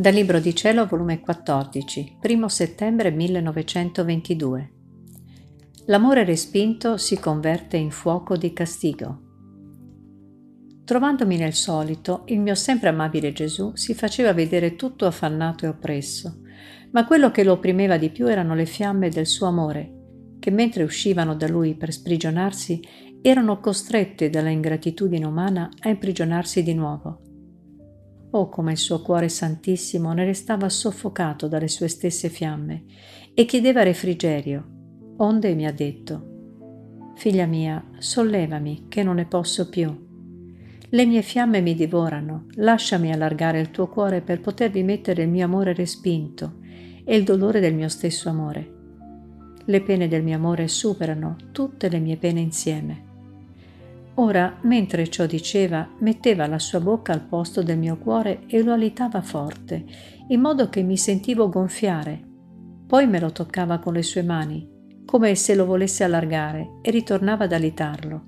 Dal Libro di Cielo, volume 14, 1 settembre 1922. L'amore respinto si converte in fuoco di castigo. Trovandomi nel solito, il mio sempre amabile Gesù si faceva vedere tutto affannato e oppresso, ma quello che lo opprimeva di più erano le fiamme del suo amore, che mentre uscivano da lui per sprigionarsi, erano costrette dalla ingratitudine umana a imprigionarsi di nuovo Oh, come il suo cuore santissimo ne restava soffocato dalle sue stesse fiamme e chiedeva refrigerio, onde mi ha detto, Figlia mia, sollevami, che non ne posso più. Le mie fiamme mi divorano, lasciami allargare il tuo cuore per potervi mettere il mio amore respinto e il dolore del mio stesso amore. Le pene del mio amore superano tutte le mie pene insieme. Ora, mentre ciò diceva, metteva la sua bocca al posto del mio cuore e lo alitava forte, in modo che mi sentivo gonfiare. Poi me lo toccava con le sue mani, come se lo volesse allargare, e ritornava ad alitarlo.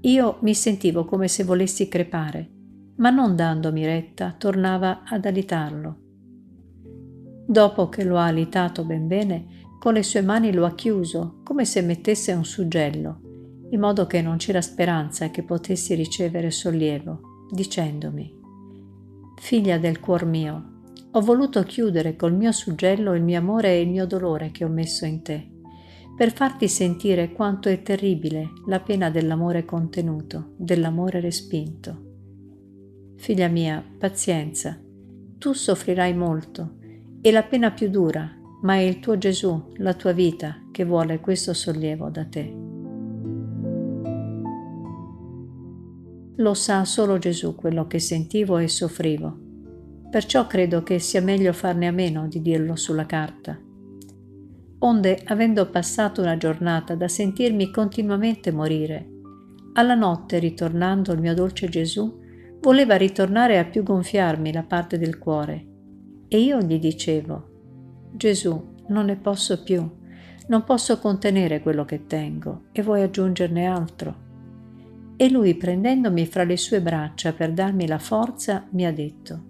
Io mi sentivo come se volessi crepare, ma non dandomi retta, tornava ad alitarlo. Dopo che lo ha alitato ben bene, con le sue mani lo ha chiuso, come se mettesse un suggello in modo che non c'era speranza che potessi ricevere sollievo, dicendomi, Figlia del cuor mio, ho voluto chiudere col mio suggello il mio amore e il mio dolore che ho messo in te, per farti sentire quanto è terribile la pena dell'amore contenuto, dell'amore respinto. Figlia mia, pazienza, tu soffrirai molto, è la pena più dura, ma è il tuo Gesù, la tua vita, che vuole questo sollievo da te. Lo sa solo Gesù quello che sentivo e soffrivo. Perciò credo che sia meglio farne a meno di dirlo sulla carta. Onde, avendo passato una giornata da sentirmi continuamente morire, alla notte, ritornando il mio dolce Gesù, voleva ritornare a più gonfiarmi la parte del cuore. E io gli dicevo, Gesù, non ne posso più, non posso contenere quello che tengo e vuoi aggiungerne altro e lui prendendomi fra le sue braccia per darmi la forza mi ha detto,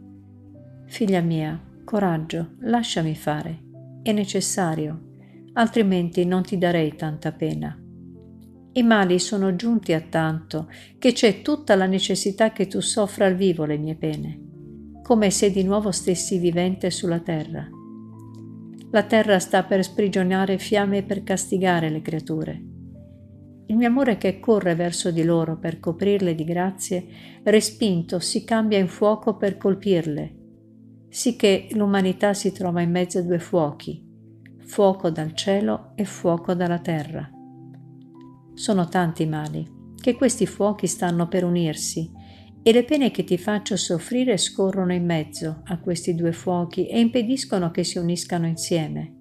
Figlia mia, coraggio, lasciami fare, è necessario, altrimenti non ti darei tanta pena. I mali sono giunti a tanto che c'è tutta la necessità che tu soffra al vivo le mie pene, come se di nuovo stessi vivente sulla terra. La terra sta per sprigionare fiamme per castigare le creature il mio amore che corre verso di loro per coprirle di grazie, respinto, si cambia in fuoco per colpirle, sicché l'umanità si trova in mezzo a due fuochi, fuoco dal cielo e fuoco dalla terra. Sono tanti mali, che questi fuochi stanno per unirsi, e le pene che ti faccio soffrire scorrono in mezzo a questi due fuochi e impediscono che si uniscano insieme.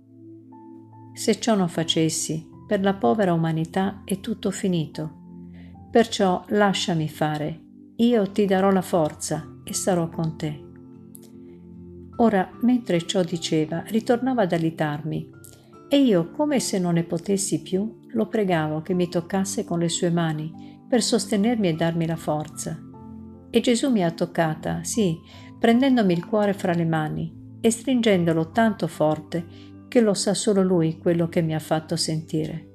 Se ciò non facessi, per la povera umanità è tutto finito. Perciò lasciami fare, io ti darò la forza e sarò con te. Ora, mentre ciò diceva, ritornava ad alitarmi e io, come se non ne potessi più, lo pregavo che mi toccasse con le sue mani per sostenermi e darmi la forza. E Gesù mi ha toccata, sì, prendendomi il cuore fra le mani e stringendolo tanto forte che lo sa solo lui quello che mi ha fatto sentire.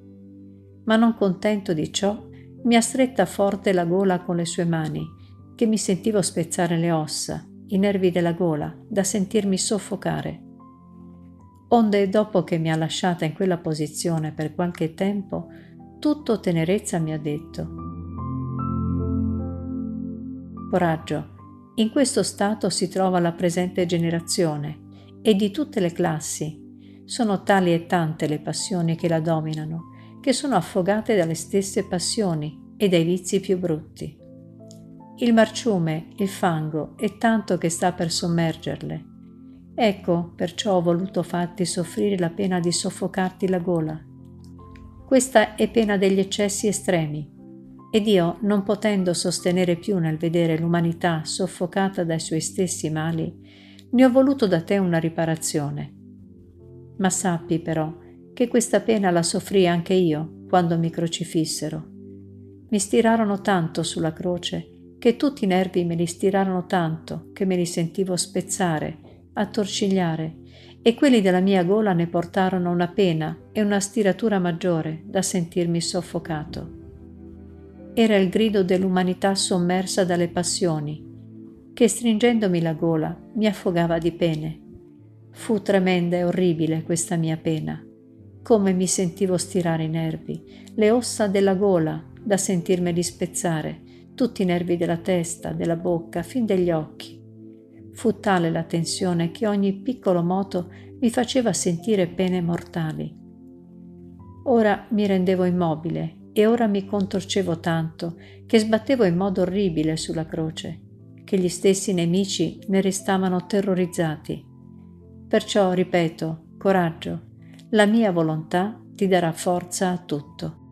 Ma non contento di ciò, mi ha stretta forte la gola con le sue mani, che mi sentivo spezzare le ossa, i nervi della gola, da sentirmi soffocare. Onde, dopo che mi ha lasciata in quella posizione per qualche tempo, tutto tenerezza mi ha detto. Coraggio, in questo stato si trova la presente generazione e di tutte le classi, sono tali e tante le passioni che la dominano, che sono affogate dalle stesse passioni e dai vizi più brutti. Il marciume, il fango, è tanto che sta per sommergerle. Ecco, perciò ho voluto farti soffrire la pena di soffocarti la gola. Questa è pena degli eccessi estremi, ed io, non potendo sostenere più nel vedere l'umanità soffocata dai suoi stessi mali, ne ho voluto da te una riparazione ma sappi però che questa pena la soffrì anche io quando mi crocifissero. Mi stirarono tanto sulla croce che tutti i nervi me li stirarono tanto che me li sentivo spezzare a torcigliare, e quelli della mia gola ne portarono una pena e una stiratura maggiore da sentirmi soffocato. Era il grido dell'umanità sommersa dalle passioni, che stringendomi la gola mi affogava di pene. Fu tremenda e orribile questa mia pena. Come mi sentivo stirare i nervi, le ossa della gola da sentirmeli spezzare, tutti i nervi della testa, della bocca, fin degli occhi. Fu tale la tensione che ogni piccolo moto mi faceva sentire pene mortali. Ora mi rendevo immobile e ora mi contorcevo tanto che sbattevo in modo orribile sulla croce che gli stessi nemici ne restavano terrorizzati. Perciò ripeto, coraggio, la mia volontà ti darà forza a tutto.